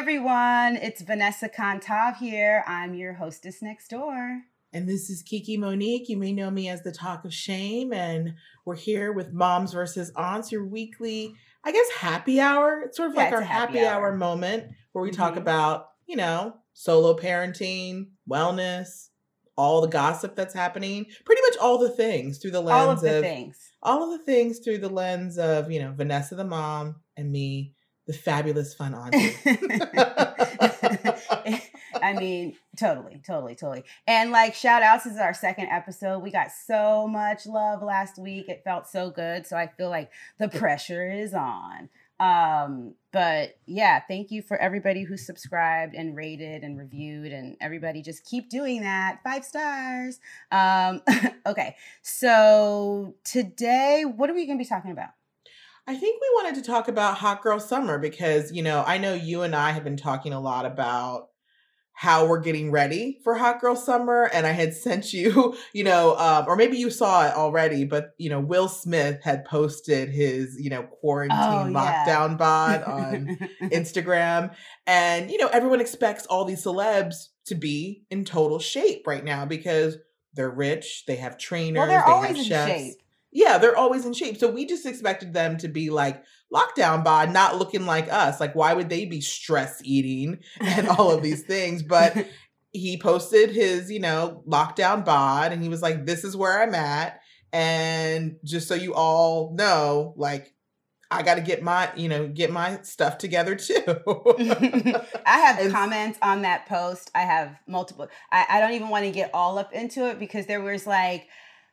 everyone, it's Vanessa Kantav here. I'm your hostess next door. And this is Kiki Monique. You may know me as the Talk of Shame. And we're here with Moms versus Aunts, your weekly, I guess, happy hour. It's sort of Yeah, like our happy happy, hour. hour. moment where we talk Mhm. about, you know, solo parenting, wellness, all the gossip that's happening, pretty much all the things through the lens All of the things. all of the things through the lens of, you know, Vanessa the mom and me, the fabulous fun auntie. I mean, totally, totally, totally. And like shout outs, this is our second episode. We got so much love last week. It felt so good. So I feel like the pressure is on. Um, but yeah, thank you for everybody who subscribed and rated and reviewed and everybody just keep doing that. Five stars. Um, okay. So today, what are we gonna be talking about? I think we wanted to talk about Hot Girl Summer because, you know, I know you and I have been talking a lot about how we're getting ready for Hot Girl Summer. And I had sent you, you know, um, or maybe you saw it already, but, you know, Will Smith had posted his, you know, quarantine Oh, yeah. lockdown bod on Instagram. And, you know, everyone expects all these celebs to be in total shape right now because they're rich, they have trainers, well, they're they always have in chefs. shape. Yeah, they're always in shape. So we just expected them to be like lockdown bod, not looking like us. Like, why would they be stress eating and all of these things? But he posted his, you know, lockdown bod and he was like, this is where I'm at. And just so you all know, like, I got to get my, you know, get my stuff together too. I have And- comments on that post. I have multiple. I, I don't even want to get all up into it because there was like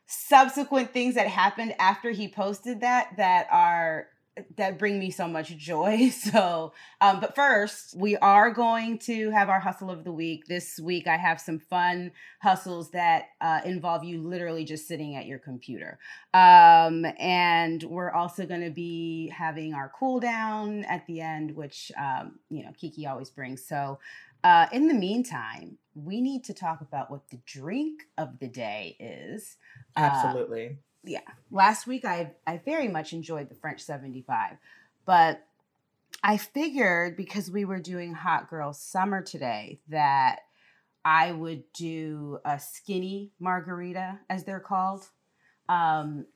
subsequent things that happened after he posted that that are that bring me so much joy. So, um, but first, we are going to have our hustle of the week. This week, I have some fun hustles that uh, involve you literally just sitting at your computer. Um, and we're also going to be having our cool down at the end, which, um, you know, Kiki always brings. So, uh, in the meantime, we need to talk about what the drink of the day is. Uh, Absolutely. yeah last week i i very much enjoyed the french 75 but i figured because we were doing hot girl summer today that i would do a skinny margarita as they're called um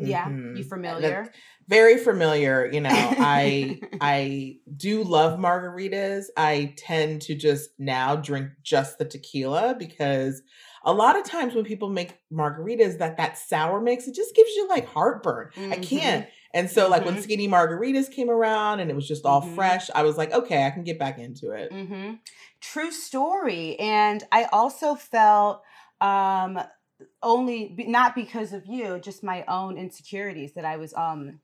yeah Mhm. you familiar very familiar you know i i do love margaritas i tend to just now drink just the tequila because a lot of times when people make margaritas that that sour mix it just gives you like heartburn i Mhm. can't and so like when Mhm. skinny margaritas came around and it was just all Mhm. fresh i was like okay i can get back into it hmm True story. And I also felt um only be- not because of you, just my own insecurities that I was um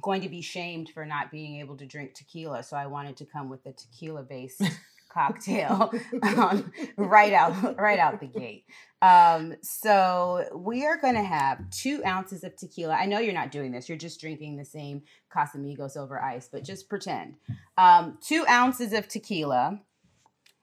going to be shamed for not being able to drink tequila. So I wanted to come with a tequila based cocktail um, right out right out the gate. Um, so we are going to have two ounces of tequila. I know you're not doing this; you're just drinking the same Casamigos over ice, but just pretend. Um, two ounces of tequila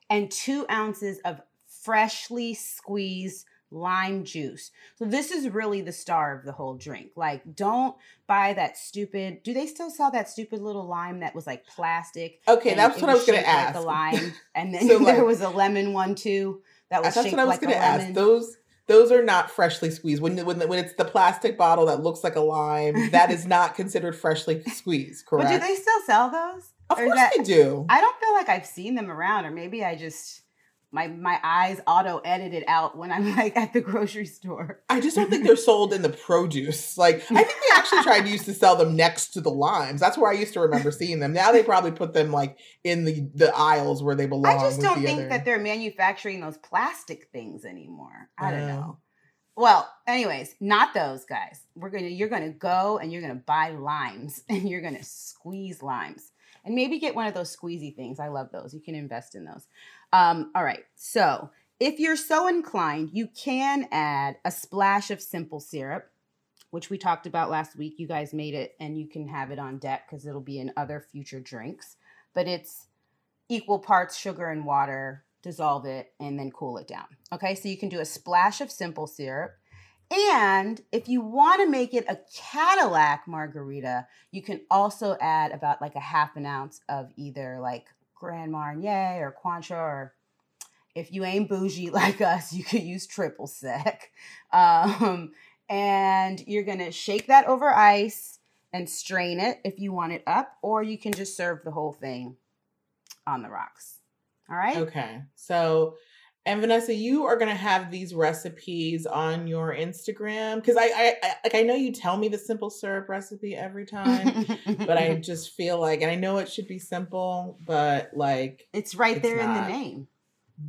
and two ounces of freshly squeezed lime juice. So this is really the star of the whole drink. Like, don't buy that stupid. Do they still sell that stupid little lime that was like plastic? okay that's what i was going to ask Like a lime, and then So, there like- was a lemon one too that was that's shaped what i was like going to ask those those are not freshly squeezed when, when when it's the plastic bottle that looks like a lime that is not considered freshly squeezed correct but do they still sell those? Of course that- they do. I don't feel like I've seen them around, or maybe I just my my eyes auto edited out when I'm like at the grocery store. I just don't think they're sold in the produce. Like I think they actually tried to used to sell them next to the limes. That's where I used to remember seeing them. Now they probably put them like in the the aisles where they belong. I just don't think other- that they're manufacturing those plastic things anymore. I don't Oh. know. Well, anyways, not those guys. We're gonna you're gonna go and you're gonna buy limes and you're gonna squeeze limes. And maybe get one of those squeezy things. I love those. You can invest in those. Um, all right. So if you're so inclined, you can add a splash of simple syrup, which we talked about last week. You guys made it and you can have it on deck because it'll be in other future drinks. But it's equal parts sugar and water, dissolve it, and then cool it down. Okay, so you can do a splash of simple syrup. And if you want to make it a Cadillac margarita, you can also add about like a half an ounce of either like Grand Marnier or Cointreau, or if you ain't bougie like us, you could use triple sec. Um, and you're gonna shake that over ice and strain it if you want it up, or you can just serve the whole thing on the rocks. All right. Okay. So, and Vanessa, you are gonna have these recipes on your Instagram because I, I, I, like I know you tell me the simple syrup recipe every time, but I just feel like, and I know it should be simple, but like it's right it's there in the name.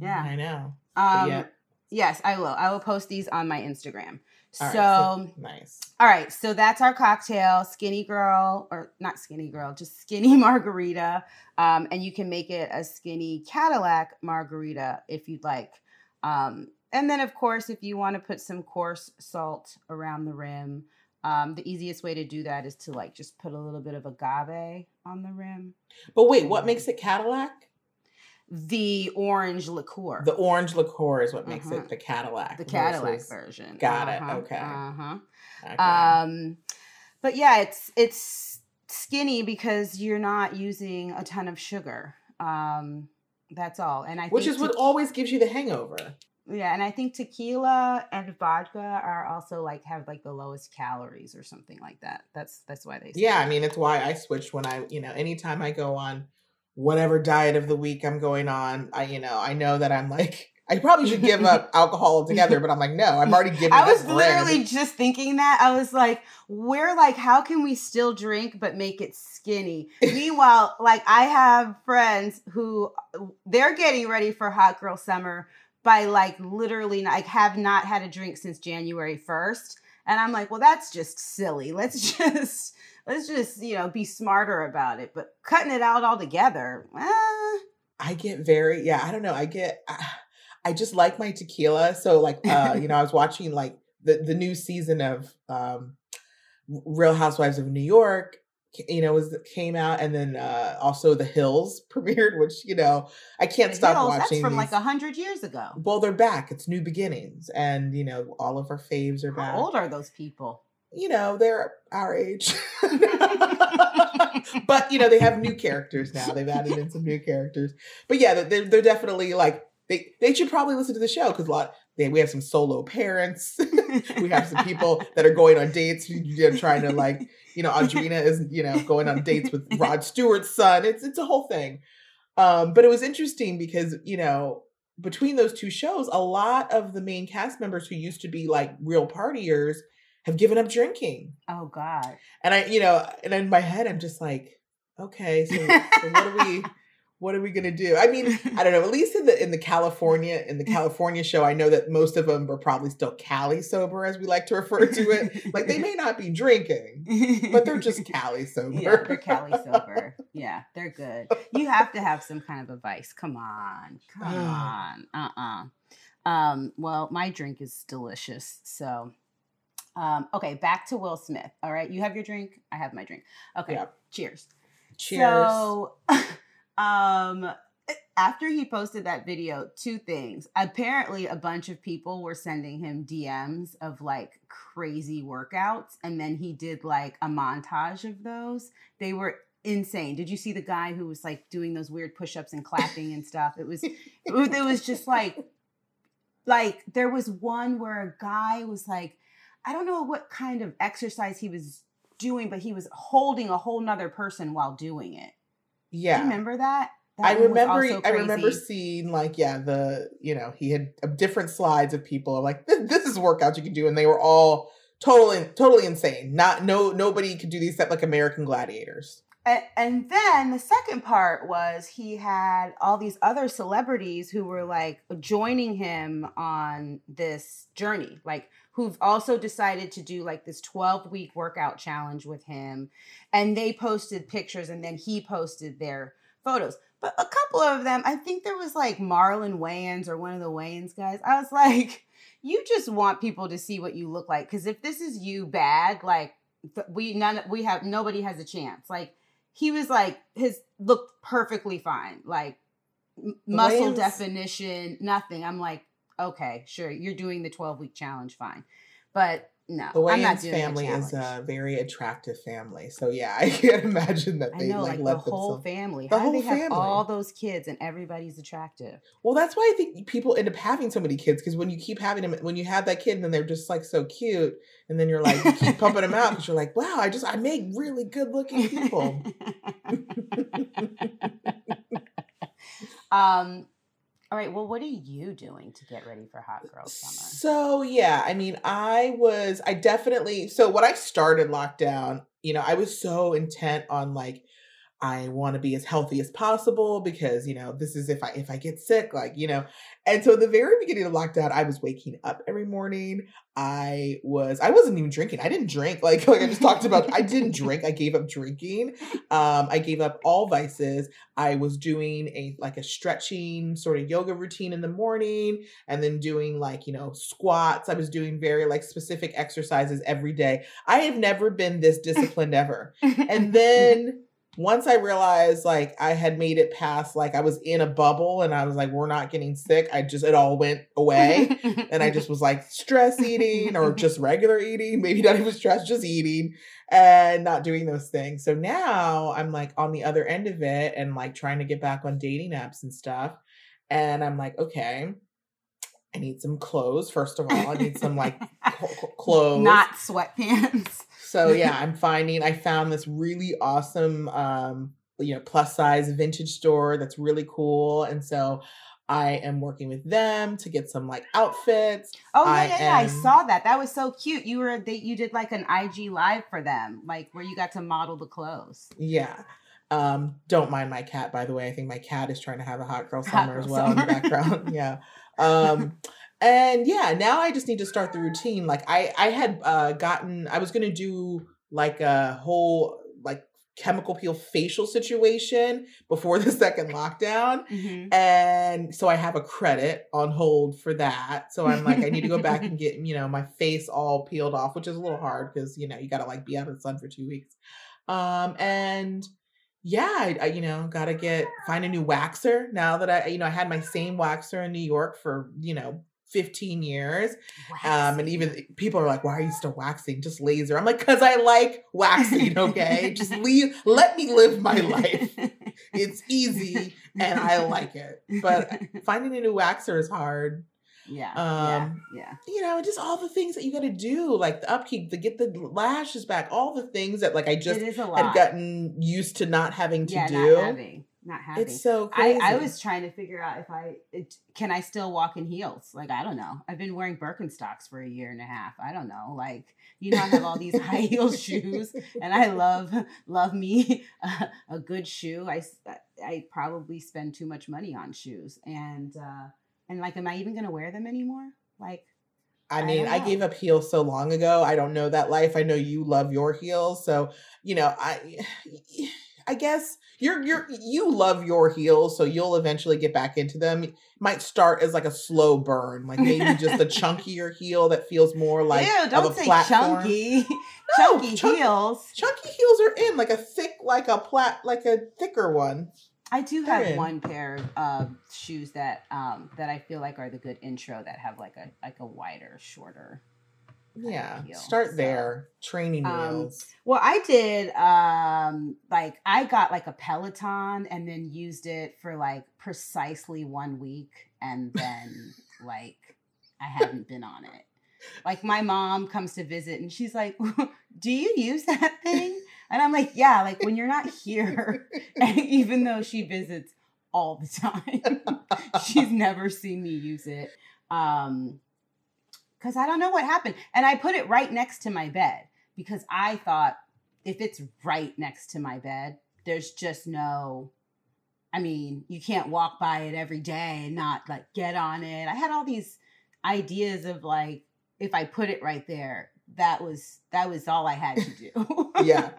Yeah. I know. Um, yeah. Yes, I will. I will post these on my Instagram. All right, so, nice. all right, so that's our cocktail, skinny girl, or not skinny girl, just skinny margarita. Um, and you can make it a skinny Cadillac margarita if you'd like. Um, and then, of course, if you want to put some coarse salt around the rim, um, the easiest way to do that is to like just put a little bit of agave on the rim. But wait, what makes it Cadillac? The orange liqueur. The orange liqueur is what makes Mhm. it the Cadillac. the Cadillac versus- version. Got it, Uh-huh, okay. Uh-huh. Okay. Um, but yeah, it's it's skinny because you're not using a ton of sugar. Um, that's all. And I Which is what te- always gives you the hangover. yeah, and I think tequila and vodka are also like have like the lowest calories or something like that. That's that's why they Yeah, I mean, it's why I switched when I, you know, anytime I go on whatever diet of the week I'm going on, I, you know, I know that I'm like, I probably should give up alcohol altogether, but I'm like, no, I'm already giving up. I was bread. literally just thinking that. I was like, we're like, how can we still drink but make it skinny? Meanwhile, like I have friends who they're getting ready for hot girl summer by like literally like have not had a drink since January 1st. And I'm like, well, that's just silly. Let's just let's just, you know, be smarter about it. But cutting it out altogether, eh, I get very, yeah, I don't know. I get, I, I just like my tequila. So, like, uh, you know, I was watching like the, the new season of um, Real Housewives of New York, you know, was came out, and then uh, also The Hills premiered, which, you know, I can't the stop Hills, watching. that's from these. like a hundred years ago. well, they're back. It's new beginnings. And, you know, all of our faves are back. How old are those people? You know, they're our age. but you know, they have new characters now. They've added in some new characters. But yeah, they're they're definitely like they they should probably listen to the show because a lot they, we have some solo parents. we have some people that are going on dates. You know, trying to like you know, Audrina is you know going on dates with Rod Stewart's son. It's it's a whole thing. Um, but it was interesting because you know between those two shows, a lot of the main cast members who used to be like real partiers have given up drinking. Oh God. And I, you know, and in my head, I'm just like, okay, so, so what are we, what are we gonna do? I mean, I don't know. At least in the in the California in the California show, I know that most of them are probably still Cali sober, as we like to refer to it. Like they may not be drinking, but they're just Cali sober. yeah, they're Cali sober. Yeah, they're good. You have to have some kind of a vice. Come on, come on. Uh uh Um. Well, my drink is delicious. So, um. Okay, back to Will Smith. All right, you have your drink. I have my drink. Okay. Cheers. Cheers. So, um, after he posted that video, two things. Apparently, a bunch of people were sending him DMs of like crazy workouts, and then he did like a montage of those. They were insane. Did you see the guy who was like doing those weird push-ups and clapping and stuff? It was, it was, it was just like, like there was one where a guy was like, I don't know what kind of exercise he was doing, but he was holding a whole nother person while doing it. Yeah. Do you remember that? That I remember. I remember seeing like yeah the you know he had uh, different slides of people like this, this is workouts you can do and they were all totally totally insane. Not no nobody could do these except like American gladiators. And, and then the second part was he had all these other celebrities who were like joining him on this journey, like who've also decided to do like this 12 week workout challenge with him. And they posted pictures and then he posted their photos. But a couple of them, I think there was like Marlon Wayans or one of the Wayans guys. I was like, you just want people to see what you look like. Cause if this is you bad, like we none we have nobody has a chance. Like he was like his looked perfectly fine like muscle Wayans- definition nothing i'm like okay sure you're doing the 12 week challenge fine But no, The I'm not Wayans doing family is a very attractive family. So yeah, I can't imagine that they know, like, like, the whole themselves. family. The How do they whole have family. all those kids and everybody's attractive? Well, that's why I think people end up having so many kids because when you keep having them, when you have that kid, and then they're just like so cute, and then you're like you keep pumping them out because you're like, wow, I just I make really good looking people. um. All right. Well, what are you doing to get ready for Hot Girl Summer? So yeah, I mean, I was, I definitely. So when I started lockdown, you know, I was so intent on like, I want to be as healthy as possible because you know this is if I if I get sick, like you know. And so the very beginning of lockdown, I was waking up every morning. I was, I wasn't even drinking. I didn't drink like like I just talked about. I didn't drink. I gave up drinking. Um, I gave up all vices. I was doing a like a stretching sort of yoga routine in the morning and then doing like, you know, squats. I was doing very like specific exercises every day. I have never been this disciplined ever. And then once I realized like I had made it past like I was in a bubble and I was like, we're not getting sick, I just it all went away. And I just was like stress eating or just regular eating, maybe not even stress, just eating and not doing those things. So now I'm like on the other end of it and like trying to get back on dating apps and stuff. And I'm like, okay, I need some clothes. First of all, I need some like cl- cl- clothes. not sweatpants. So yeah, I'm finding I found this really awesome um you know plus size vintage store that's really cool and so I am working with them to get some like outfits. Oh yeah, I yeah, yeah. I am- saw that. That was so cute. You were they, you did like an IG live for them, like where you got to model the clothes. Yeah. Um don't mind my cat by the way. I think my cat is trying to have a hot girl Hot summer as girl well in the background. yeah. Um and yeah, now I just need to start the routine. Like I I had uh gotten I was to do like a whole like chemical peel facial situation before the second lockdown Mhm. and so I have a credit on hold for that. So I'm like, I need to go back and get, you know, my face all peeled off, which is a little hard because, you know, you got to like be out of the sun for two weeks. Um, and yeah, I, I, you know, got to get, find a new waxer now that I, you know, I had my same waxer in New York for, you know, 15 years. Um, and even people are like, why are you still waxing? Just laser. I'm like, because I like waxing, okay? Just leave, let me live my life. It's easy and I like it. But finding a new waxer is hard. yeah, um, yeah, You know, just all the things that you got to do, like the upkeep, to get the lashes back, all the things that like I just it is a had gotten used to not having to yeah, do. having, not having. It's so I, crazy. I was trying to figure out if I it, can I still walk in heels. Like I don't know. I've been wearing Birkenstocks for a year and a half. I don't know. Like you know, I have all these high heel shoes, and I love love me a, a good shoe. I I probably spend too much money on shoes, and uh and like, am I even gonna wear them anymore? Like I I mean, don't I, gave up heels so long ago. I don't know that life. I know you love your heels, so you know, I I guess you're you're you love your heels, so you'll eventually get back into them. It might start as like a slow burn, like maybe just a chunkier heel that feels more like ew, don't a say platform. chunky, No, chunky chunk- heels. Chunky heels are in like a thick, like a plat, like a thicker one. I do They're have in. one pair of shoes that um that I feel like are the good intro that have like a like a wider, shorter. Yeah, heel, start so. there. Training Um, wheels. Well, I did um like I got like a Peloton and then used it for like precisely one week and then like I haven't been on it. Like my mom comes to visit and she's like, "Do you use that thing?" And I'm like, "Yeah, like when you're not here." even though she visits all the time. She's never seen me use it. Um cuz I don't know what happened. And I put it right next to my bed because I thought if it's right next to my bed, there's just no I mean, you can't walk by it every day and not like get on it. I had all these ideas of like if I put it right there, that was that was all I had to do. Yeah.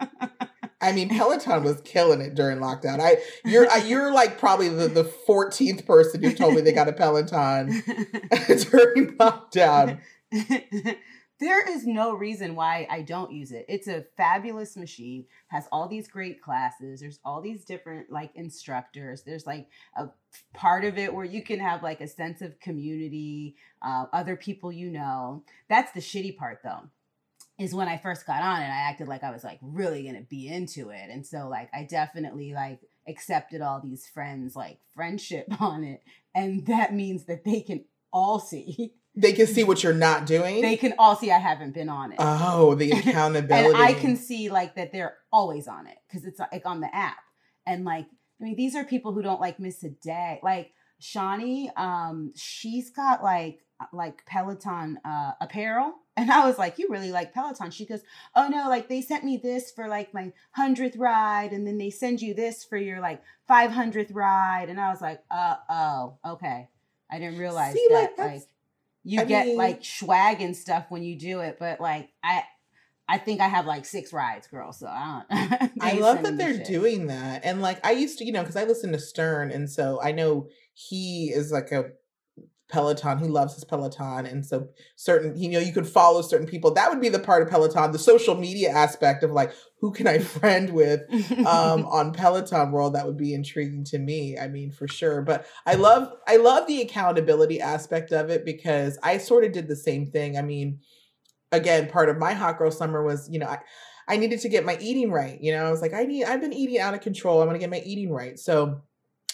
I mean, Peloton was killing it during lockdown. I you're I, you're like probably the the fourteenth person who told me they got a Peloton during lockdown. there is no reason why I don't use it. It's a fabulous machine, has all these great classes. There's all these different like instructors. There's like a part of it where you can have like a sense of community, uh, other people you know. That's the shitty part though is when I first got on and I acted like I was like really gonna be into it. And so like I definitely like accepted all these friends like friendship on it. And that means that they can all see. They can see what you're not doing. They can all see I haven't been on it. Oh, the accountability. and I can see like that they're always on it because it's like on the app. And like, I mean, these are people who don't like miss a day. Like Shawnee, um, she's got like like Peloton uh, apparel. And I was like, You really like Peloton? She goes, Oh no, like they sent me this for like my hundredth ride, and then they send you this for your like 500th ride. And I was like, Uh oh, okay. I didn't realize See, that. Like, like you I get mean, like swag and stuff when you do it, but like I I think I have like six rides, girl. So I don't. I love that they're shit. doing that. And like I used to, you know, because I listen to Stern, and so I know he is like a Peloton. He loves his Peloton. And so certain, you know, you could follow certain people. That would be the part of Peloton, the social media aspect of like, who can I friend with um, on Peloton world? That would be intriguing to me. I mean, for sure. But I love, I love the accountability aspect of it because I sort of did the same thing. I mean, again, part of my hot girl summer was, you know, I, I needed to get my eating right. You know, I was like, I need, I've been eating out of control. I'm going to get my eating right. So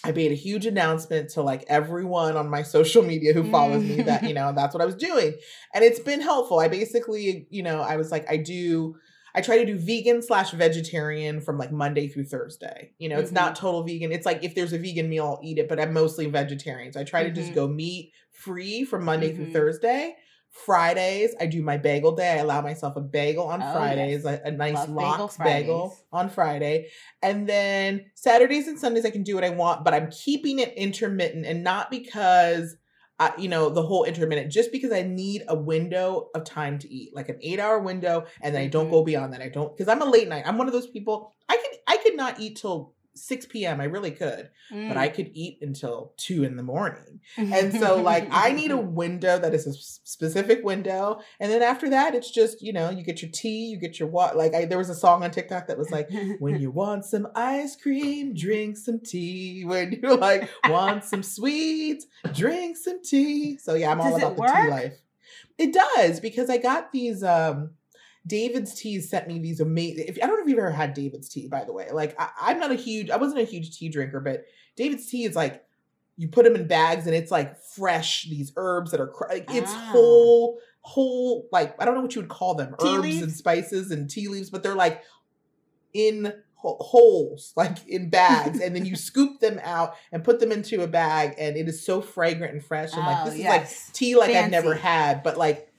I made a huge announcement to like everyone on my social media who follows me that, you know, that's what I was doing. And it's been helpful. I basically, you know, I was like, I do, I try to do vegan slash vegetarian from like Monday through Thursday. You know, mm-hmm. it's not mm-hmm. total vegan. It's like if there's a vegan meal, I'll eat it, but I'm mostly vegetarian. So I try mm-hmm. to just go meat free from Monday mm-hmm. through Thursday. Fridays, I do my bagel day. I allow myself a bagel on oh, Fridays, yes. a, a, nice lox bagel, bagel, on Friday. And then Saturdays and Sundays, I can do what I want, but I'm keeping it intermittent and not because, I, you know, the whole intermittent, just because I need a window of time to eat, like an eight hour window. And then I don't mm-hmm. go beyond that. I don't, because I'm a late night. I'm one of those people, I could, I could not eat till 6 p.m. I really could, mm. but I mm. could eat until 2 in the morning. And so, like, I need a window that is a specific window. And then after that, it's just, you know, you get your tea, you get your water. Like, I, there was a song on TikTok that was like, when you want some ice cream, drink some tea. When you like want some sweets, drink some tea. So, yeah, I'm all Does about the tea life. It does because I got these, um, David's Tea sent me these amazing. If I don't know if you've ever had David's Tea, by the way. Like I, am not a huge, I wasn't a huge tea drinker, but David's Tea is like you put them in bags and it's like fresh. These herbs that are like it's ah. whole, whole like I don't know what you would call them, tea herbs leaves? and spices and tea leaves, but they're like in holes like in bags and then you scoop them out and put them into a bag and it is so fragrant and fresh and like oh, this yes. is like tea like Fancy. I've never had but like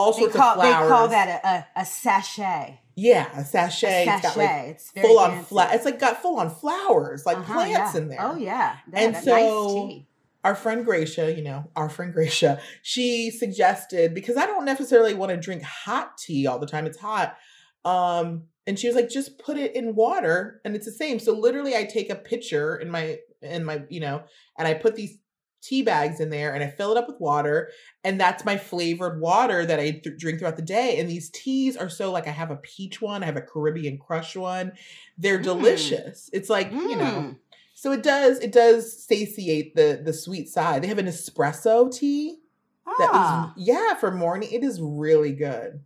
all sorts call, of flowers. They call that a, a, a sachet. Yeah, a sachet. A sachet. It's got like it's full on flat. It's like got full on flowers, like uh-huh, plants yeah. in there. Oh yeah, and so nice our friend Gracia, you know, our friend Gracia, she suggested because I don't necessarily want to drink hot tea all the time. It's hot. Um, and she was like, just put it in water and it's the same. So literally I take a pitcher in my in my, you know, and I put these tea bags in there and I fill it up with water. And that's my flavored water that I th- drink throughout the day. And these teas are so like I have a peach one, I have a Caribbean crush one. They're mm. delicious. It's like, mm. you know, mm. so it does it does satiate the the sweet side. They have an espresso tea. Ah. That was ah. yeah, for morning. It is really good.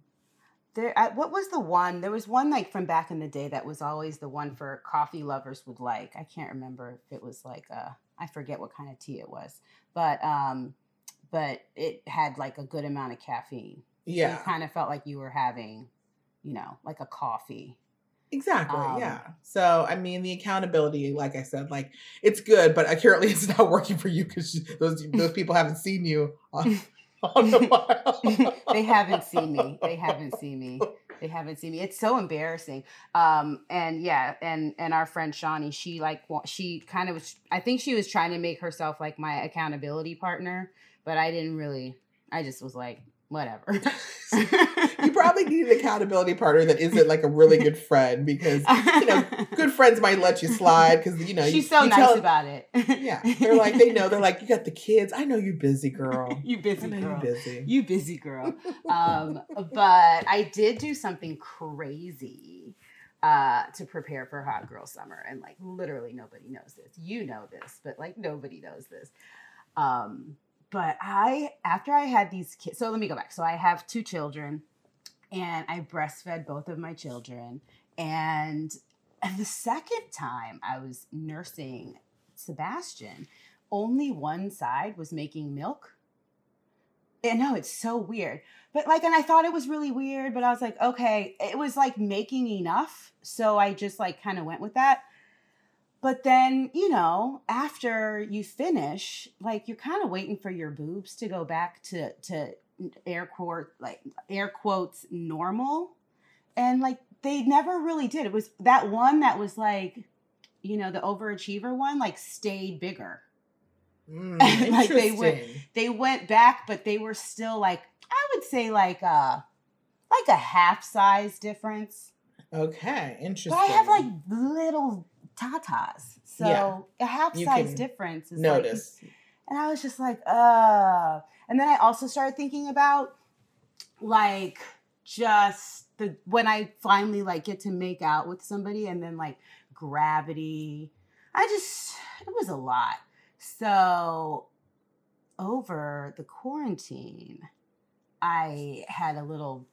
There, I, what was the one? There was one like from back in the day that was always the one for coffee lovers would like. I can't remember if it was like a I forget what kind of tea it was, but um, but it had like a good amount of caffeine. Yeah, so kind of felt like you were having, you know, like a coffee. Exactly. Um, yeah. So I mean, the accountability, like I said, like it's good, but apparently it's not working for you because those those people haven't seen you on, on the they haven't seen me. They haven't seen me. They haven't seen me. It's so embarrassing. Um, and yeah, and and our friend Shawnee, she like she kind of was. I think she was trying to make herself like my accountability partner, but I didn't really. I just was like, whatever. you probably need an accountability partner that isn't like a really good friend because you know good friends might let you slide because you know she's you, so you nice tell- about it. Yeah, they're like they know they're like you got the kids. I know you're busy, girl. you busy girl. you're busy. You busy girl. Um, but I did do something crazy uh, to prepare for Hot Girl Summer, and like literally nobody knows this. You know this, but like nobody knows this. Um, but I, after I had these kids, so let me go back. So I have two children, and I breastfed both of my children, and the second time I was nursing Sebastian, only one side was making milk. And no, it's so weird. But like, and I thought it was really weird, but I was like, okay, it was like making enough. So I just like kind of went with that. But then, you know, after you finish, like you're kind of waiting for your boobs to go back to to air quote like air quotes normal. And like they never really did. It was that one that was like, you know, the overachiever one, like stayed bigger Mm, Like, they went- they went back, but they were still like I would say like uh like a half size difference. Okay, interesting. But I have like little tatas. So Yeah. a half You size difference is like and I was just like, uh and then I also started thinking about like just the when I finally like get to make out with somebody and then like gravity. I just it was a lot. So over the quarantine, I had a little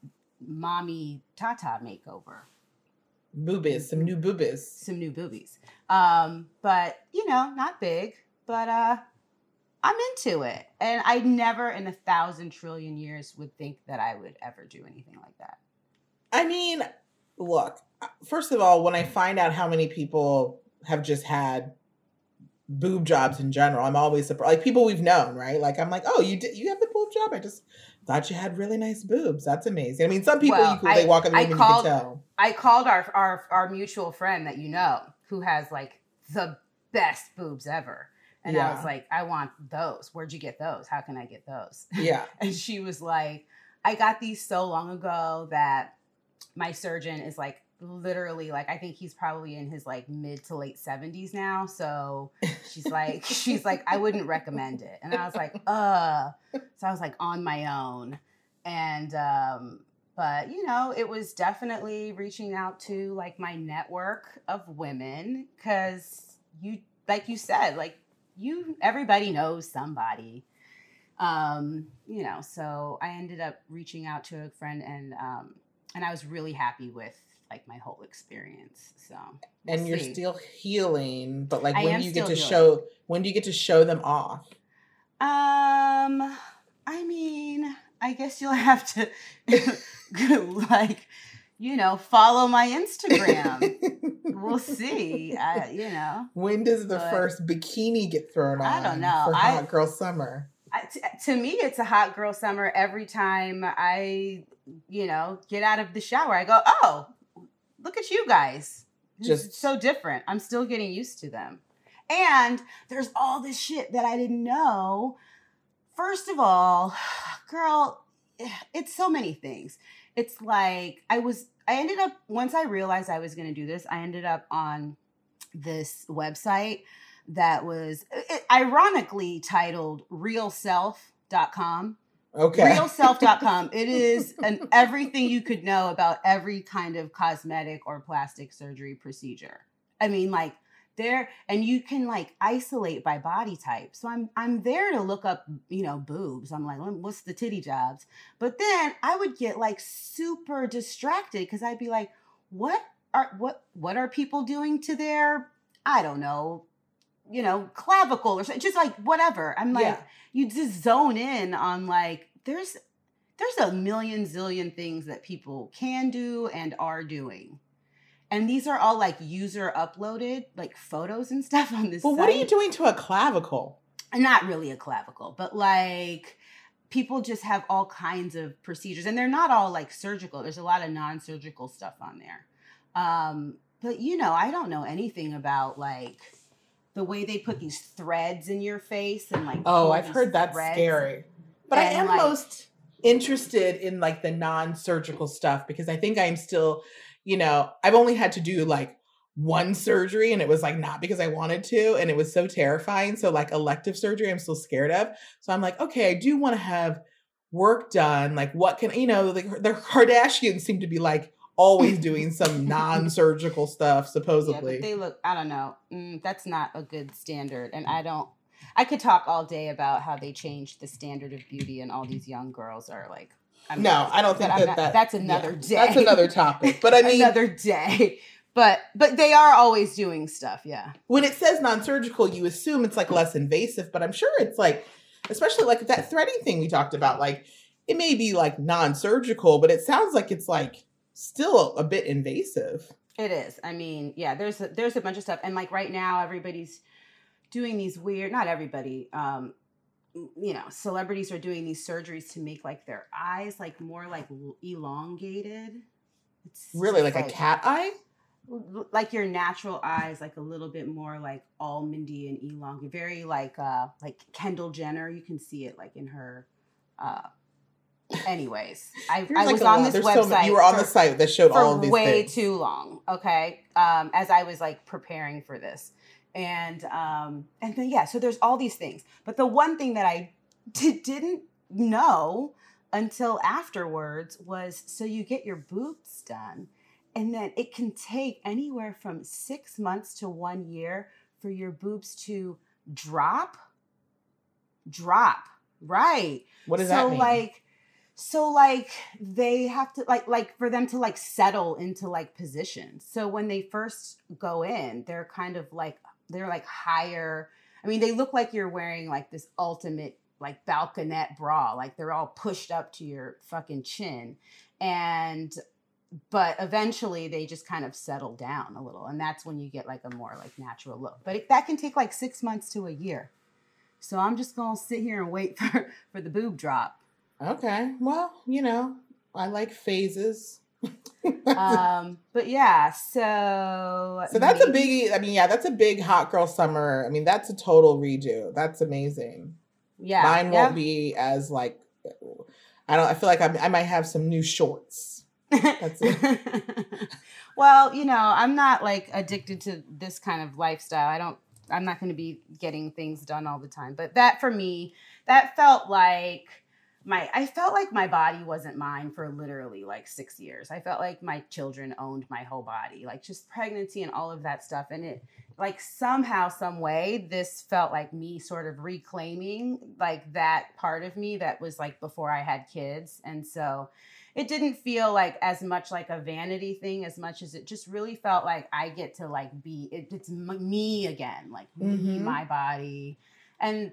mommy tata makeover boobies, some new boobies. some new boobies. Um, but you know, not big, but uh I'm into it. And I never in a thousand trillion years would think that I would ever do anything like that. I mean, look, first of all, when I find out how many people have just had boob jobs in general, I'm always surprised. Like people we've known, right? Like I'm like, oh, you did, you have the boob job? I just thought you had really nice boobs. That's amazing. I mean, some people Well, you could, they walk in the I room and called- you can tell. I called our our our mutual friend that you know who has like the best boobs ever. And I was like, I want those. Where'd you get those? How can I get those? Yeah. And she was like, I got these so long ago that my surgeon is like literally like I think he's probably in his like mid to late 70s now. So she's like, she's like, I wouldn't recommend it. And I was like, uh. So I was like on my own. And um, but you know, it was definitely reaching out to like my network of women because you like you said, like you everybody knows somebody um you know so i ended up reaching out to a friend and um and i was really happy with like my whole experience so we'll And you're see. still healing, but like I when do you get to healing. show when do you get to show them off? um i mean i guess you'll have to like you know follow my instagram we'll see I, you know when does the But- first bikini get thrown on? I don't know. For I- hot girl summer. I, t- to me, it's a hot girl summer every time I, you know, get out of the shower. I go, oh, look at you guys. Just Just- so different. I'm still getting used to them. And there's all this shit that I didn't know. First of all, girl, it's so many things. It's like I was, I ended up, once I realized I was going to do this, I ended up on this website that was ironically titled realself.com Okay. realself.com it is an everything you could know about every kind of cosmetic or plastic surgery procedure. I mean like there and you can like isolate by body type. So i'm i'm there to look up you know boobs. I'm like what's the titty jobs? But then i would get like super distracted because i'd be like what are what what are people doing to their i don't know you know clavicle or something just like whatever. I'm like yeah. you just zone in on like there's there's a million zillion things that people can do and are doing. And these are all like user uploaded like photos and stuff on this But what are you doing to a clavicle? not really a clavicle but like people just have all kinds of procedures. And they're not all like surgical. There's a lot of non-surgical stuff on there. Um but you know i don't know anything about like the way they put these threads in your face and like Oh, I've heard that's scary. But I am like- most interested in like the non-surgical stuff because I think I'm still, you know, I've only had to do like one surgery and it was like not because I wanted to and it was so terrifying. So like elective surgery I'm still scared of. So I'm like, okay, I do want to have work done. Like what can you know, the, the Kardashians seem to be like always doing some non-surgical stuff supposedly. Yeah, they look I don't know. Mm, that's not a good standard and I don't I could talk all day about how they changed the standard of beauty and all these young girls are like I'm no, I don't think that, not, that, that's another yeah, day. That's another topic. But I mean another day. But but they are always doing stuff, yeah. When it says non-surgical, you assume it's like less invasive, but I'm sure it's like especially like that threading thing we talked about, like it may be like non-surgical, but it sounds like it's like still a bit invasive. It is. I mean, yeah, there's a, there's a bunch of stuff and like right now everybody's doing these weird, not everybody, um, you know, celebrities are doing these surgeries to make like their eyes like more like elongated. It's really like, like, a cat eye? Like your natural eyes, like a little bit more like almondy and elongated, very like uh like Kendall Jenner. You can see it like in her uh anyways, I, I like was on this website. So you were on for, the site that showed all of these way things. too long. Okay, um, as I was like preparing for this, and um and then yeah so there's all these things but the one thing that i d- didn't know until afterwards was so you get your boobs done and then it can take anywhere from six months to one year for your boobs to drop drop right what does so that mean like so like they have to like like for them to like settle into like positions so when they first go in they're kind of like they're like higher. I mean, they look like you're wearing like this ultimate like balconette bra, like they're all pushed up to your fucking chin. And but eventually they just kind of settle down a little and that's when you get like a more like natural look. But it, that can take like 6 months to a year. So I'm just to sit here and wait for for the boob drop. Okay. Well, you know, I like phases um, but yeah, so so that's maybe, a big. I mean, yeah, that's a big hot girl summer. I mean, that's a total redo. That's amazing. Yeah, mine won't be as like. I don't. I feel like I'm, I might have some new shorts. That's it. well, you know, I'm not like addicted to this kind of lifestyle. I don't. I'm not going to be getting things done all the time. But that for me, that felt like my I felt like my body wasn't mine for literally like 6 years. I felt like my children owned my whole body, like just pregnancy and all of that stuff and it like somehow some way this felt like me sort of reclaiming like that part of me that was like before I had kids and so it didn't feel like as much like a vanity thing as much as it just really felt like I get to like be it, it's me again, like mm-hmm. me, my body. And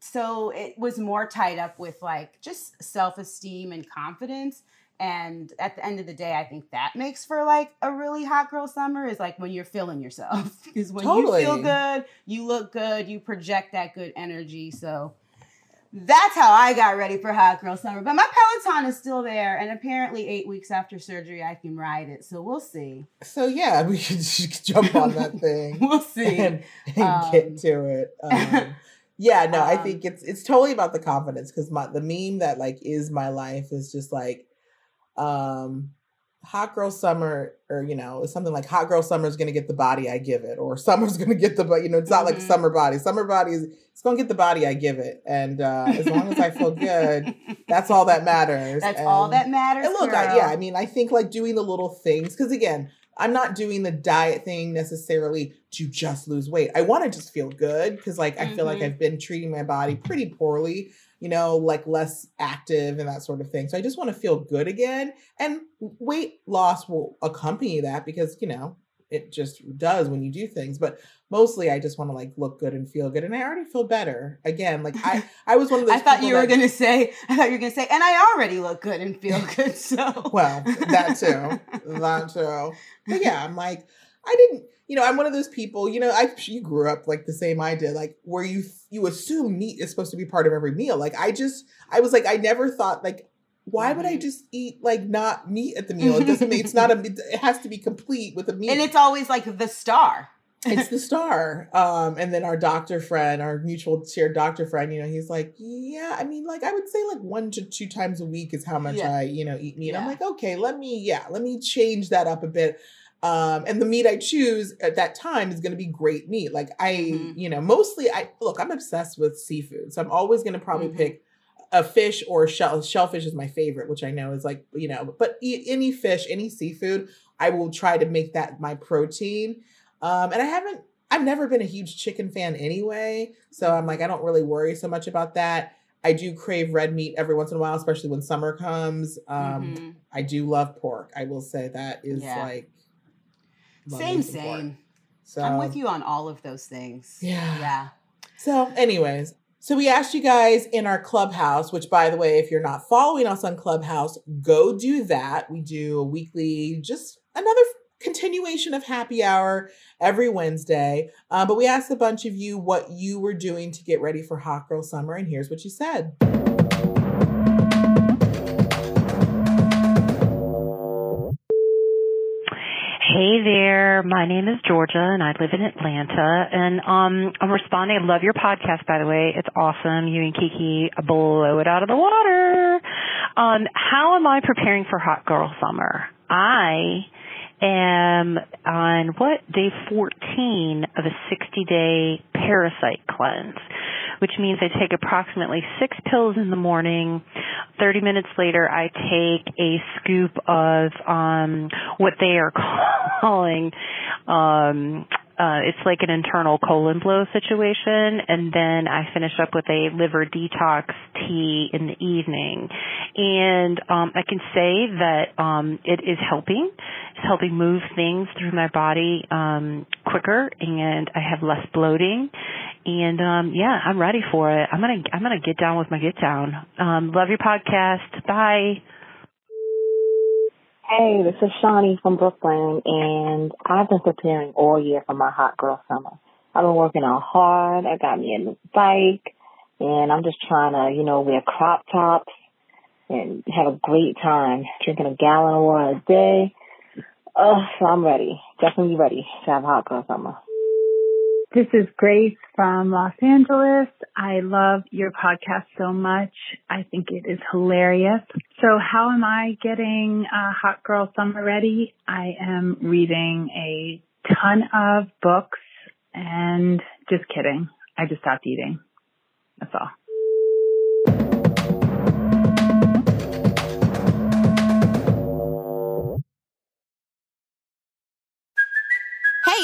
so it was more tied up with like just self-esteem and confidence and at the end of the day i think that makes for like a really hot girl summer is like when you're feeling yourself because when totally. you feel good you look good you project that good energy so that's how I got ready for Hot Girl Summer. But my Peloton is still there, and apparently, eight weeks after surgery, I can ride it. So we'll see. So yeah, we can jump on that thing. we'll see and, and um, get to it. Um, yeah, no, um, I think it's it's totally about the confidence because my the meme that like is my life is just like um hot girl summer or you know something like hot girl summer is gonna get the body I give it or summer's gonna get the but you know it's not mm-hmm. like summer body summer body is it's gonna get the body I give it and uh as long as I feel good that's all that matters that's and, all that matters and look I, yeah I mean I think like doing the little things because again I'm not doing the diet thing necessarily to just lose weight. I want to just feel good because, like, I mm-hmm. feel like mm-hmm. I've been treating my body pretty poorly, you know, like less active and that sort of thing. So I just want to feel good again. And weight loss will accompany that because, you know, it just does when you do things but mostly i just want to like look good and feel good and i already feel better again like i i was one of those i thought you were gonna say i thought you were gonna say and i already look good and feel good so well that too that too but yeah i'm like i didn't you know i'm one of those people you know i you grew up like the same i did like where you you assume meat is supposed to be part of every meal like i just i was like i never thought like why would I mm-hmm. just eat like not meat at the meal? It doesn't. it's not a. It has to be complete with a meat. And it's always like the star. It's the star. Um, and then our doctor friend, our mutual shared doctor friend, you know, he's like, yeah, I mean, like I would say like one to two times a week is how much Yeah. I, you know, eat meat. I'm like, okay, let me, yeah, let me change that up a bit. Um, and the meat I choose at that time is going to be great meat. Like I, Mhm. you know, mostly I look, I'm obsessed with seafood, so I'm always going to probably Mhm. pick a fish or shell. Shellfish is my favorite, which I know is like, you know, but any fish, any seafood, I will try to make that my protein. Um, and I haven't, I've never been a huge chicken fan anyway. So I'm like, I don't really worry so much about that. I do crave red meat every once in a while, especially when summer comes. Um, Mhm. I do love pork. I will say that is Yeah. like Same, me some pork. same. So I'm with you on all of those things. Yeah. Yeah. So, anyways, so we asked you guys in our clubhouse, which by the way, if you're not following us on Clubhouse, go do that. We do a weekly, just another continuation of happy hour every Wednesday. Uh, but we asked a bunch of you what you were doing to get ready for Hot Girl Summer, and here's what you said. Hey there, my name is Georgia and I live in Atlanta and um I'm responding. I love your podcast by the way. It's awesome. You and Kiki blow it out of the water. Um how am I preparing for hot girl summer? I am on what day 14 of a 60 day parasite cleanse, which means I take approximately 6 pills in the morning. 30 minutes later I take a scoop of um what they are calling um uh it's like an internal colon blow situation and then I finish up with a liver detox tea in the evening. And um I can say that um it is helping. It's helping move things through my body um quicker and I have less bloating. And um yeah, I'm ready for it. I'm to I'm to get down with my get down. Um love your podcast. Bye. Hey, this is Shawnee from Brooklyn, and I've been preparing all year for my hot girl summer. I've been working out hard. I got me a new bike, and I'm just trying to, you know, wear crop tops and have a great time, drinking a gallon of water a day. Oh, so I'm ready. Definitely ready to have hot girl summer. This is Grace from Los Angeles. I love your podcast so much. I think it is hilarious. So how am I getting uh, Hot Girl Summer ready? I am reading a ton of books and just kidding. I just stopped eating. That's all.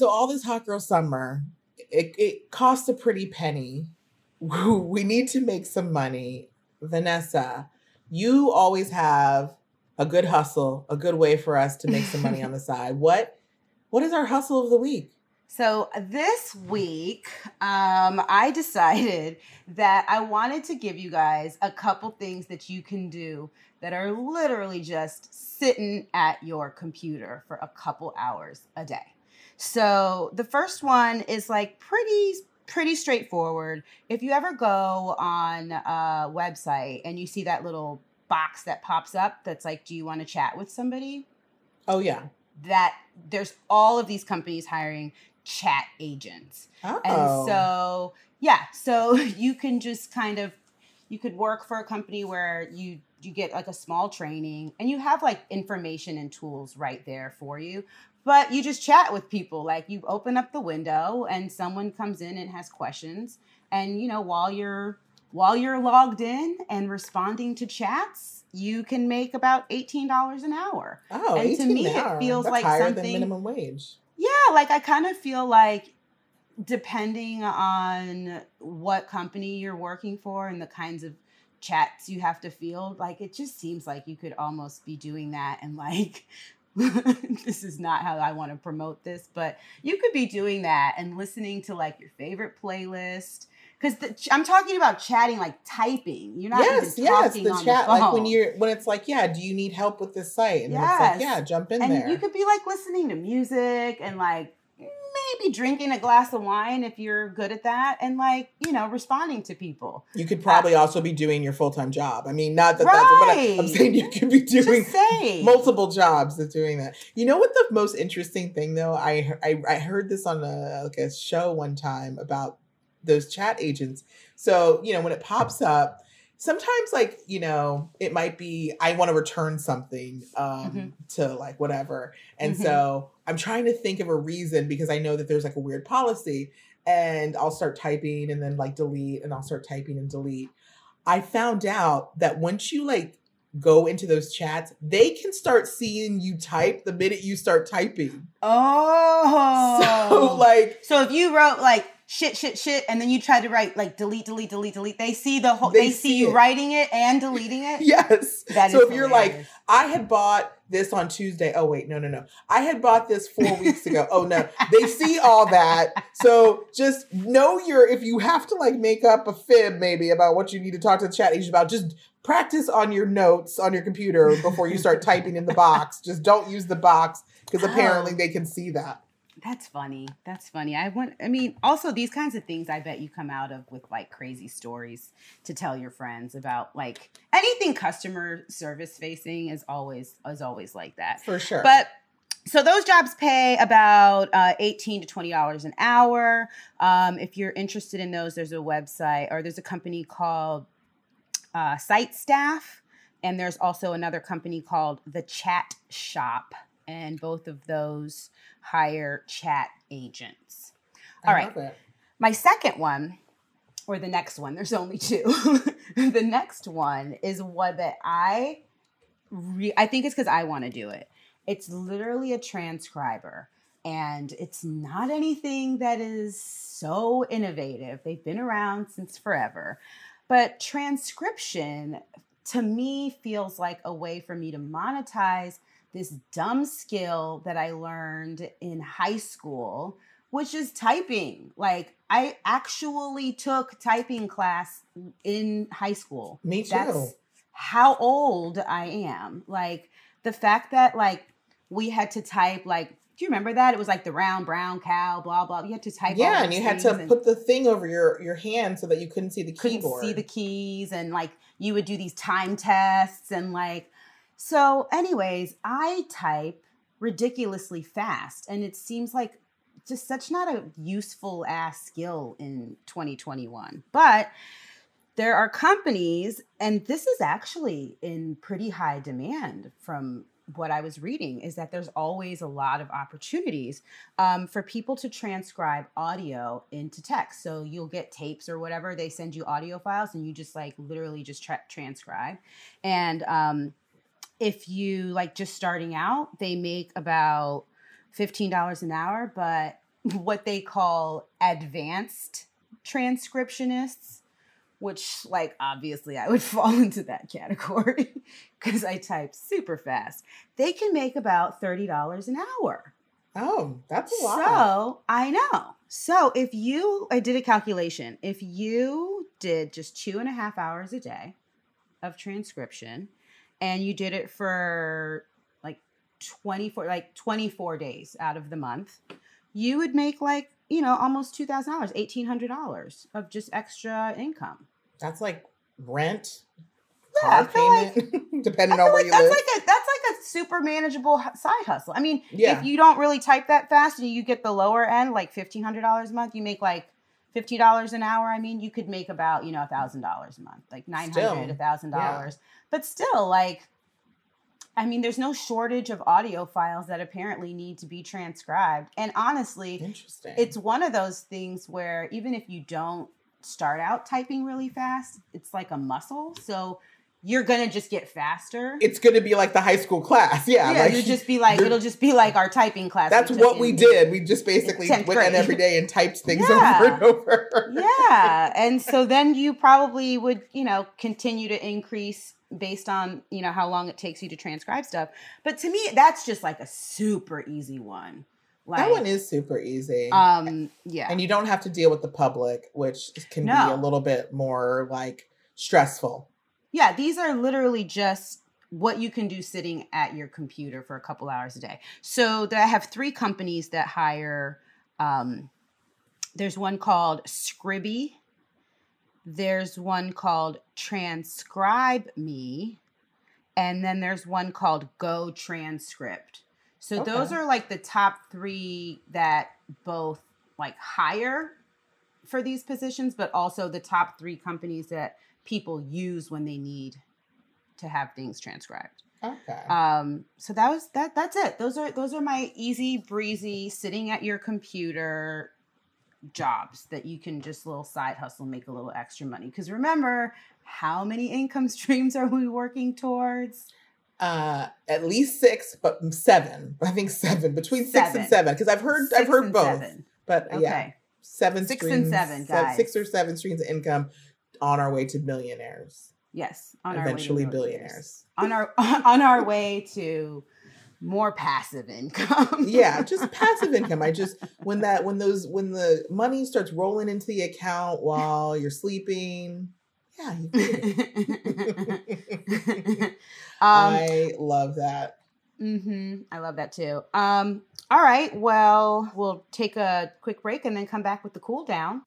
So all this hot girl summer, it, it costs a pretty penny. We need to make some money. Vanessa, you always have a good hustle, a good way for us to make some money on the side. What what is our hustle of the week? So this week, um, I decided that I wanted to give you guys a couple things that you can do that are literally just sitting at your computer for a couple hours a day. So the first one is like pretty pretty straightforward. If you ever go on a website and you see that little box that pops up that's like, do you want to chat with somebody? Oh yeah. That there's all of these companies hiring chat agents. Oh. And so, yeah, so you can just kind of you could work for a company where you you get like a small training and you have like information and tools right there for you. But you just chat with people. Like you open up the window and someone comes in and has questions and you know while you're while you're logged in and responding to chats, you can make about $18 an hour. oh and to me an hour. it feels That's like higher than something- minimum wage. Yeah, like I kind of feel like depending on what company you're working for and the kinds of chats you have to field. Like it just seems like you could almost be doing that and like this is not how I want to promote this, but you could be doing that and listening to like your favorite playlist. Because I'm talking about chatting, like typing. You're not yes, even yes, talking the on chat the phone. like when you're when it's like, yeah, do you need help with this site? And it's like, yeah, jump in and there. you could be like listening to music and like maybe drinking a glass of wine if you're good at that, and like you know responding to people. You could probably uh, also be doing your full time job. I mean, not that that's but I- I'm saying you could be doing multiple jobs of doing that. You know what the most interesting thing though? I I, I heard this on a like a show one time about those chat agents. So you know when it pops up, sometimes like you know it might be I want to return something um Mhm. to like whatever, and Mhm. so I'm trying to think of a reason because I know that there's like a weird policy, and I'll start typing and then like delete, and I'll start typing and delete. I found out that once you like go into those chats, they can start seeing you type the minute you start typing. Oh, So like So if you wrote like shit, shit, shit, and then you try to write like delete, delete, delete, delete, they see the whole. They They, see, see you it. writing it and deleting it. yes. That so is if you're like. I had bought this on Tuesday. Oh wait, no, no, no. I had bought this four weeks ago. Oh no. They see all that. So just know your if you have to like make up a fib maybe about what you need to talk to the chat agent about, just practice on your notes on your computer before you start typing in the box. Just don't use the box because oh. apparently Oh. they can see that. That's funny. That's funny. I want. I mean, also these kinds of things. I bet you come out of with like crazy stories to tell your friends about. Like anything customer service facing is always is always like that. For sure. But so those jobs pay about uh, eighteen to twenty dollars an hour. Um, if you're interested in those, there's a website or there's a company called uh, Site Staff, and there's also another company called the Chat Shop, and both of those hire chat agents. I all right. My second one, or the next one, there's only two. the next one is one that I re- I think it's because I want to do it. It's literally a transcriber, and it's not anything that is so innovative. They've been around since forever. But transcription to me feels like a way for me to monetize this dumb skill that I learned in high school, which is typing. Like, I actually took typing class in high school. Me too. That's how old I am. Like, the fact that, like, we had to type, like, do you remember that? It was like the round brown cow, blah blah. You had to type. all yeah, and you had to put the thing over your your hand so that you couldn't see the couldn't keyboard. see the keys and like you would do these time tests and like so anyways i type ridiculously fast and it seems like just such not a useful ass skill in 2021 but there are companies and this is actually in pretty high demand from what I was reading is that there's always a lot of opportunities um, for people to transcribe audio into text. So you'll get tapes or whatever, they send you audio files and you just like literally just tra- transcribe. And um, if you like just starting out, they make about $15 an hour, but what they call advanced transcriptionists which like obviously I would fall into that category because I type super fast. They can make about $30 an hour. oh, that's a lot. So I know. So if you, I did a calculation. If you did just two and a half hours a day of transcription and you did it for like 24, like 24 days out of the month, you would make like, you know, almost $2,000, $1,800 of just extra income. That's like rent, Yeah, car feel like- payment, depending on where like you that's live. like a that's like a super manageable side hustle. I mean, Yeah. if you don't really type that fast and you get the lower end, like fifteen hundred dollars a month, you make like fifty dollars an hour. I mean, you could make about you know a thousand dollars a month, like nine hundred, a thousand dollars. But still, like, I mean, there's no shortage of audio files that apparently need to be transcribed. And honestly, Interesting. it's one of those things where even if you don't start out typing really fast, it's like a muscle. So you're gonna just get faster. It's to be like the high school class. Yeah. yeah, like, you'll just be like it'll just be like our typing class. That's what we did. We just basically 10th went in every day and typed things Yeah. over and over. yeah and so then you probably would you know continue to increase based on you know how long it takes you to transcribe stuff but to me that's just like a super easy one like that one is super easy. um yeah and you don't have to deal with the public, which can be a little bit more like stressful. Yeah these are literally just what you can do sitting at your computer for a couple hours a day. So that i have three companies that hire um there's one called Scribie there's one called TranscribeMe and then there's one called GoTranscript. So those are like the top three that both like hire for these positions but also the top three companies that people use when they need to have things transcribed Okay. um so that was that that's it those are those are my easy breezy sitting at your computer jobs that you can just little side hustle make a little extra money because remember how many income streams are we working towards uh at least six, but seven. I think seven. Between six and seven. Because I've heard I've heard both. seven. But okay yeah. Seven Six and streams, seven, se- Six or seven streams of income on our way to millionaires. yes on eventually our way to billionaires. on our on our way to more passive income yeah, just passive income. I just when that when those when the money starts rolling into the account while you're sleeping. Yeah, you um I love that. Mm-hmm. I love that too. Um, all right. Well, we'll take a quick break and then come back with the cool down.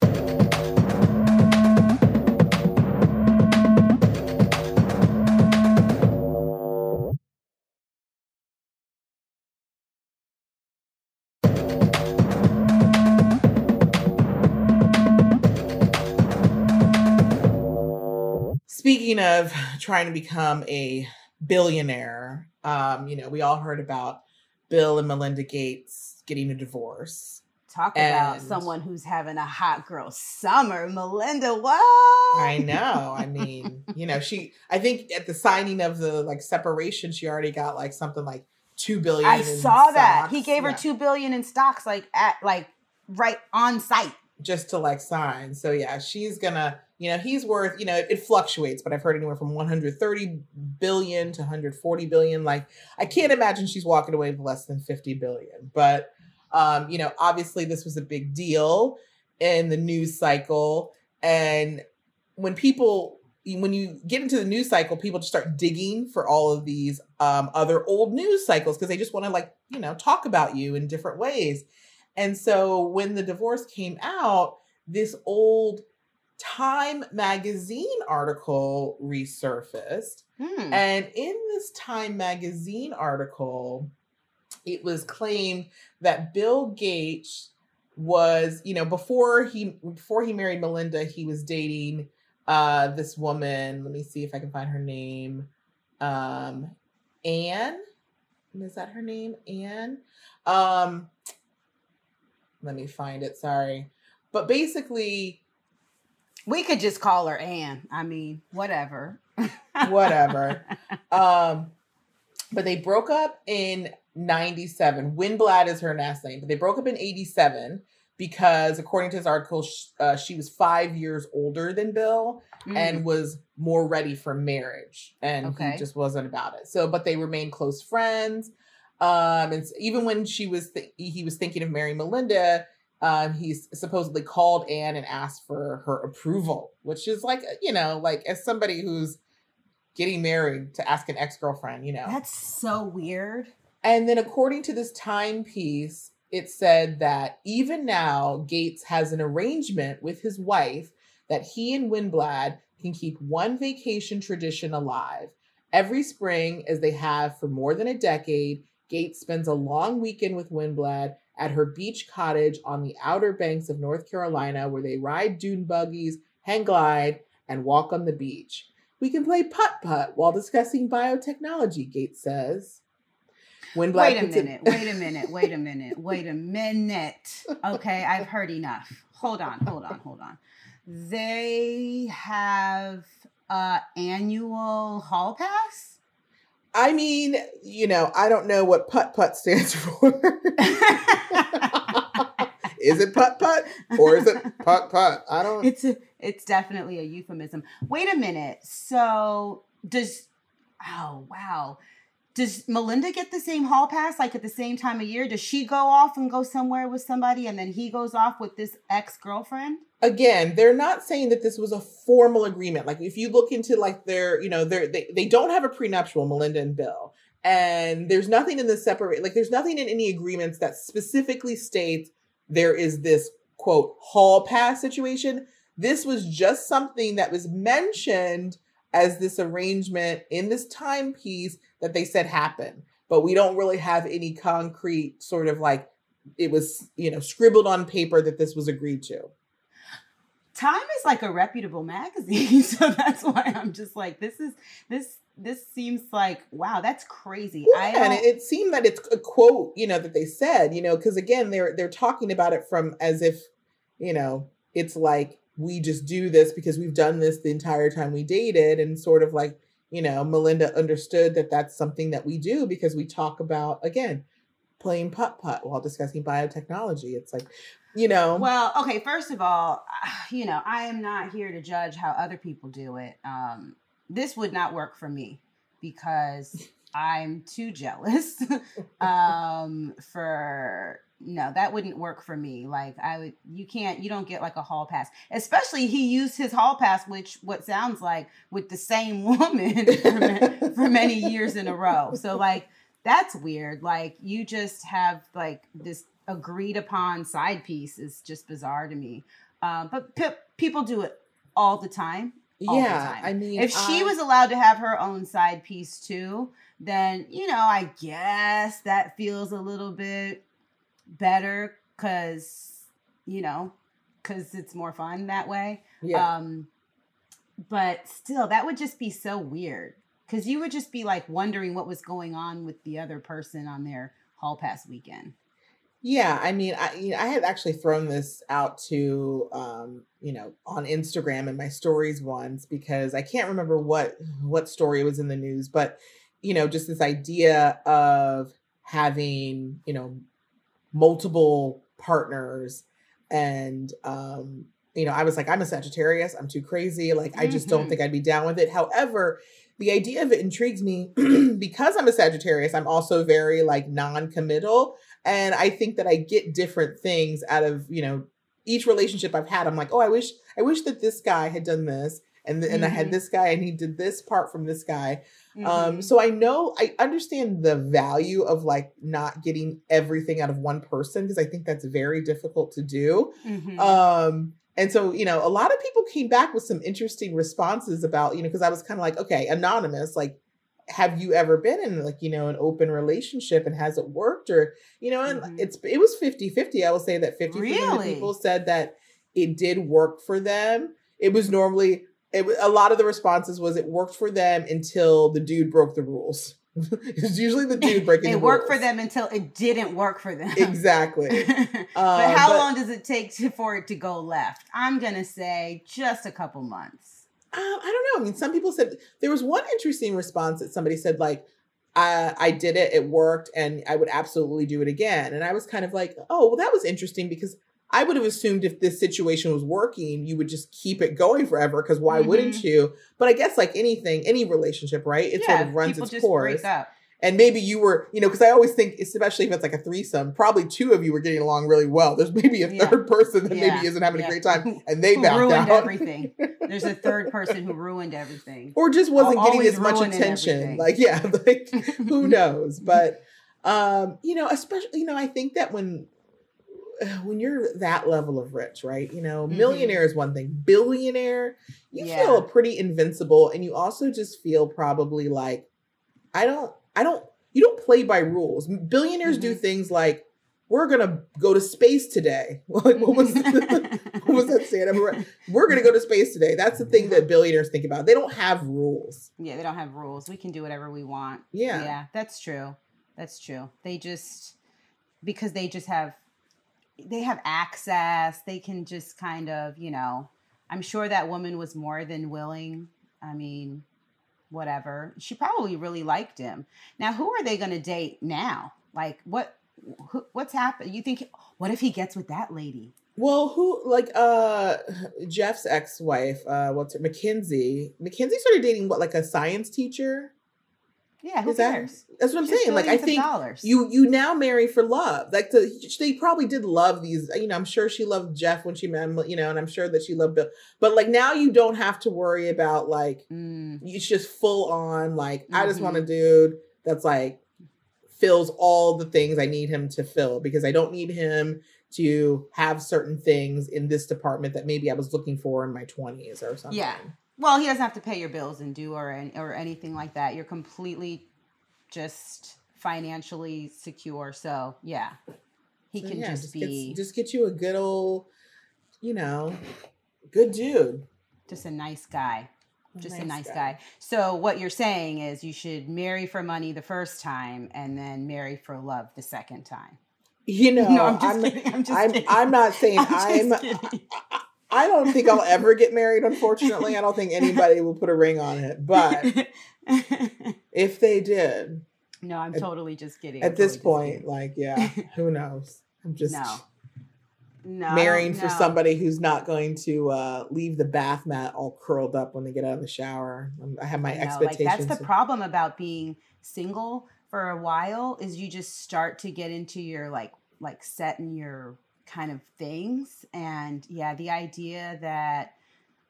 Speaking of trying to become a billionaire, um, you know, we all heard about Bill and Melinda Gates getting a divorce. Talk about someone who's having a hot girl summer. Melinda, what? I know. I mean, you know, she I think at the signing of the like separation, she already got like something like two billion. I saw that. He gave her Yeah. two billion in stocks, like at like right on site. just to like sign. So yeah, she's gonna, you know, he's worth, you know, it, it fluctuates, but I've heard anywhere from 130 billion to 140 billion. Like I can't imagine she's walking away with less than 50 billion. But um, you know, obviously this was a big deal in the news cycle. And when people when you get into the news cycle, people just start digging for all of these um, other old news cycles because they just want to like, you know, talk about you in different ways. And so when the divorce came out, this old Time magazine article resurfaced. Hmm. And in this Time magazine article, it was claimed that Bill Gates was, you know, before he before he married Melinda, he was dating uh this woman. Let me see if I can find her name. Um Ann. Is that her name? Ann? Um let me find it, sorry. But basically, We could just call her Ann. I mean, whatever. whatever. um, but they broke up in 97. Winblad is her last name, but they broke up in 87 because, according to this article, sh- uh, she was five years older than Bill Mm. and was more ready for marriage. And Okay. he just wasn't about it. So, but they remained close friends. Um, and even when she was, th- he was thinking of marrying Melinda, um, he s- supposedly called Ann and asked for her approval, which is like, you know, like as somebody who's getting married to ask an ex girlfriend, you know. That's so weird. And then, according to this timepiece, it said that even now, Gates has an arrangement with his wife that he and Winblad can keep one vacation tradition alive. Every spring, as they have for more than a decade, Gates spends a long weekend with Winblad at her beach cottage on the outer banks of North Carolina, where they ride dune buggies, hang glide, and walk on the beach. We can play putt putt while discussing biotechnology, Gates says. Winblad wait a minute. Wait a minute. Wait a minute. Wait a minute. Okay, I've heard enough. Hold on. Hold on. Hold on. They have uh annual hall pass? I mean, you know, I don't know what putt putt stands for. is it putt putt or is it putt putt? I don't. It's a, it's definitely a euphemism. Wait a minute. So does oh wow. Does Melinda get the same hall pass like at the same time of year? Does she go off and go somewhere with somebody and then he goes off with this ex-girlfriend? Again, they're not saying that this was a formal agreement. Like if you look into like their, you know, they're, they they don't have a prenuptial, Melinda and Bill. And there's nothing in the separate like there's nothing in any agreements that specifically states there is this quote hall pass situation. This was just something that was mentioned as this arrangement in this timepiece that they said happened. But we don't really have any concrete sort of like it was, you know, scribbled on paper that this was agreed to. Time is like a reputable magazine, so that's why I'm just like, this is this this seems like wow, that's crazy. Yeah, and it, it seemed that it's a quote, you know, that they said, you know, because again, they're they're talking about it from as if, you know, it's like we just do this because we've done this the entire time we dated, and sort of like, you know, Melinda understood that that's something that we do because we talk about again playing putt putt while discussing biotechnology. It's like, you know, Well, okay, first of all, you know, I am not here to judge how other people do it. Um, this would not work for me because I'm too jealous um, for no, that wouldn't work for me. Like I would you can't you don't get like a hall pass. Especially he used his hall pass which what sounds like with the same woman for, for many years in a row. So like that's weird. Like you just have like this agreed upon side piece is just bizarre to me. Um, but pe- people do it all the time. all the yeah, time. I mean, If she was allowed to have her own side piece too, then you know, I guess that feels a little bit better because you know, because it's more fun that way. yeah. Um, but still, that would just be so weird because you would just be like wondering what was going on with the other person on their hall pass weekend. Yeah, I mean, I you know, I had actually thrown this out to um, you know, on Instagram in my stories once because I can't remember what what story was in the news, but you know, just this idea of having, you know, multiple partners and um you know, I was like I'm a Sagittarius, I'm too crazy, like I just don't Mhm. think I'd be down with it. However, the idea of it intrigues me because I'm a Sagittarius, I'm also very like non-committal and i think that i get different things out of you know each relationship i've had i'm like oh i wish i wish that this guy had done this and th- and i had Mhm. this guy and he did this part from this guy Mhm. um so i know i understand the value of like not getting everything out of one person because i think that's very difficult to do Mhm. um and so you know a lot of people came back with some interesting responses about you know because i was kind of like okay anonymous like have you ever been in like you know an open relationship and has it worked or you know and Mhm. it's it was 50 50 i will say that 50 percent of people said that it did work for them it was normally it, a lot of the responses was it worked for them until the dude broke the rules it's usually the dude breaking it worked for them until it didn't work for them. exactly but Um, how but- long does it take to, for it to go left? I'm gonna say just a couple months. Um, I don't know. I mean, some people said there was one interesting response that somebody said like, I, I did it, it worked, and I would absolutely do it again. And I was kind of like, oh, well, that was interesting because I would have assumed if this situation was working, you would just keep it going forever because why wouldn't you? But I guess like anything, any relationship, right? It sort of runs its course. And maybe you were, you know, because I always think, especially if it's like a threesome, probably two of you were getting along really well. There's maybe a Yeah. third person that Yeah. maybe isn't having Yeah. a great time, and they Who backed ruined out. everything. There's a third person who ruined everything. or just wasn't Al- getting as much attention. everything. Like, yeah, like who knows? But um, you know, especially, you know, I think that when when you're that level of rich, right? You know, Mhm. millionaire is one thing. Billionaire, you Yeah. feel pretty invincible and you also just feel probably like I don't I don't you don't play by rules. Billionaires do Mhm. things like we're gonna go to space today. Like what was what was that saying? We're gonna go to space today. That's the thing that billionaires think about. They don't have rules. Yeah, they don't have rules. We can do whatever we want. Yeah. Yeah, that's true. That's true. They just because they just have they have access. They can just kind of, you know, I'm sure that woman was more than willing I mean, whatever. She probably really liked him. Now, who are they going to date now? Like, what? Who, what's happened? You think? What if he gets with that lady? Well, who like uh Jeff's ex-wife, uh what's her Mackenzie. Mackenzie started dating what, like a science teacher? Yeah, who cares? That's what I'm Just saying. Like I think dollars. you you now marry for love. Like the they probably did love these. You know, I'm sure she loved Jeff when she met him. You know, and I'm sure that she loved Bill. But like now you don't have to worry about like Mm, it's just full on. Like I just want a Mhm. dude that's like fills all the things I need him to fill because I don't need him to have certain things in this department that maybe I was looking for in my 20s or something. Yeah. Well, he doesn't have to pay your bills and do or any, or anything like that. You're completely just financially secure. So yeah, he So, can yeah, just, get- be just get you a good old, you know, good dude. just a nice guy. Just a nice nice guy. guy. So what you're saying is you should marry for money the first time and then marry for love the second time. You know, no, I'm just I'm, kidding. I'm just I'm, kidding. I'm not saying I'm I'm. I don't think I'll ever get married. Unfortunately, I don't think anybody will put a ring on it. But if they did, no, I'm At- totally just kidding. I'm at this totally point, like, yeah, who knows? I'm just no, no, marrying don't for somebody who's not going to uh, leave the bath mat all curled up when they get out of the shower. I have my I know, Like expectations. that's the problem about being single for a while is you just start to get into your like like set in your kind of things and yeah the idea that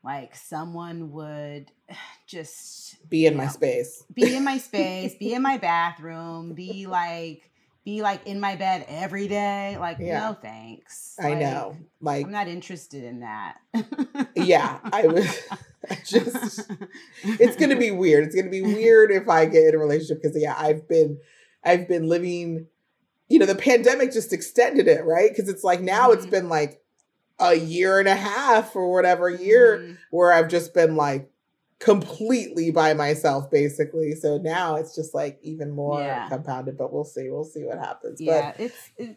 like someone would just be in my know, space. be in my space be in my bathroom be like be like in my bed every day like Yeah. no thanks I Like, know. Like, i'm not interested in that yeah, I was I just it's gonna be weird. It's gonna be weird if I get in a relationship because yeah, I've been I've been living, you know, the pandemic just extended it, right? Because it's like now it's Mhm. been like a year and a half or whatever year Mhm. where I've just been like completely by myself basically. So now it's just like even more Yeah. compounded, but we'll see. We'll see what happens. But yeah it's it,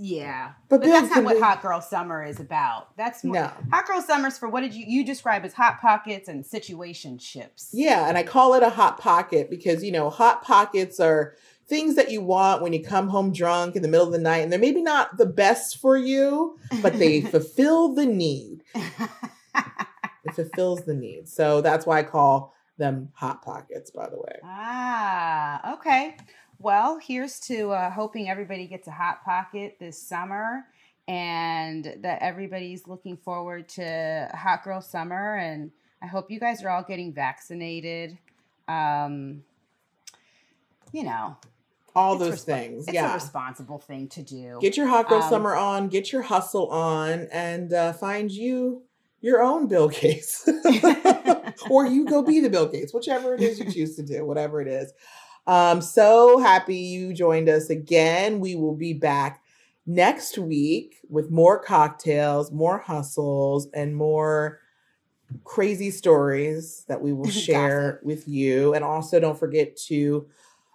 yeah But but, that's not what be- hot girl summer is about that's but more no. hot girl summer's for what did you you describe as hot pockets and situationships Yeah, and I call it a hot pocket because you know, hot pockets are things that you want when you come home drunk in the middle of the night and they're maybe not the best for you, but they fulfill the need. It fulfills the need. So that's why I call them hot pockets, by the way. ah okay well here's to uh, hoping everybody gets a hot pocket this summer and that everybody's looking forward to hot girl summer and i hope you guys are all getting vaccinated um you know All it's those respo- things. it's a yeah. responsible thing to do Get your hot girl Um, summer on, get your hustle on, and uh, find you your own Bill Gates. or you go be the Bill Gates, whichever it is you choose to do, whatever it is. Um, so happy you joined us again. We will be back next week with more cocktails, more hustles, and more crazy stories that we will share with you. And also, don't forget to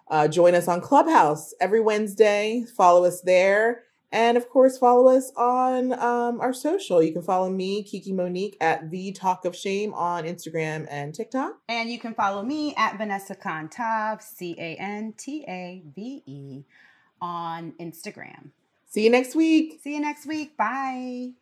uh, join us on Clubhouse every Wednesday. Follow us there. And of course, follow us on um, our social. You can follow me, Kiki Monique, at The Talk of Shame on Instagram and TikTok. And you can follow me at Vanessa Cantave, C A N T A V E, on Instagram. See you next week. See you next week. Bye.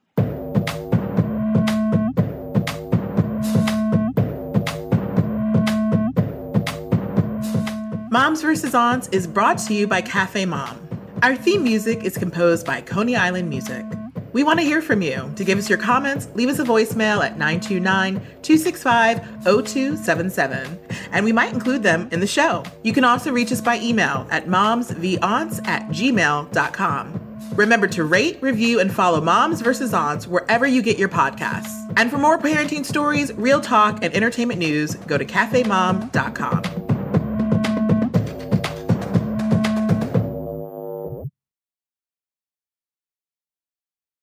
Moms vs. Aunts is brought to you by Cafe Mom. Our theme music is composed by Coney Island Music. We want to hear from you. To give us your comments, leave us a voicemail at 929 265 0277, and we might include them in the show. You can also reach us by email at momsvaunts at gmail.com. Remember to rate, review, and follow Moms vs. Aunts wherever you get your podcasts. And for more parenting stories, real talk, and entertainment news, go to cafemom.com.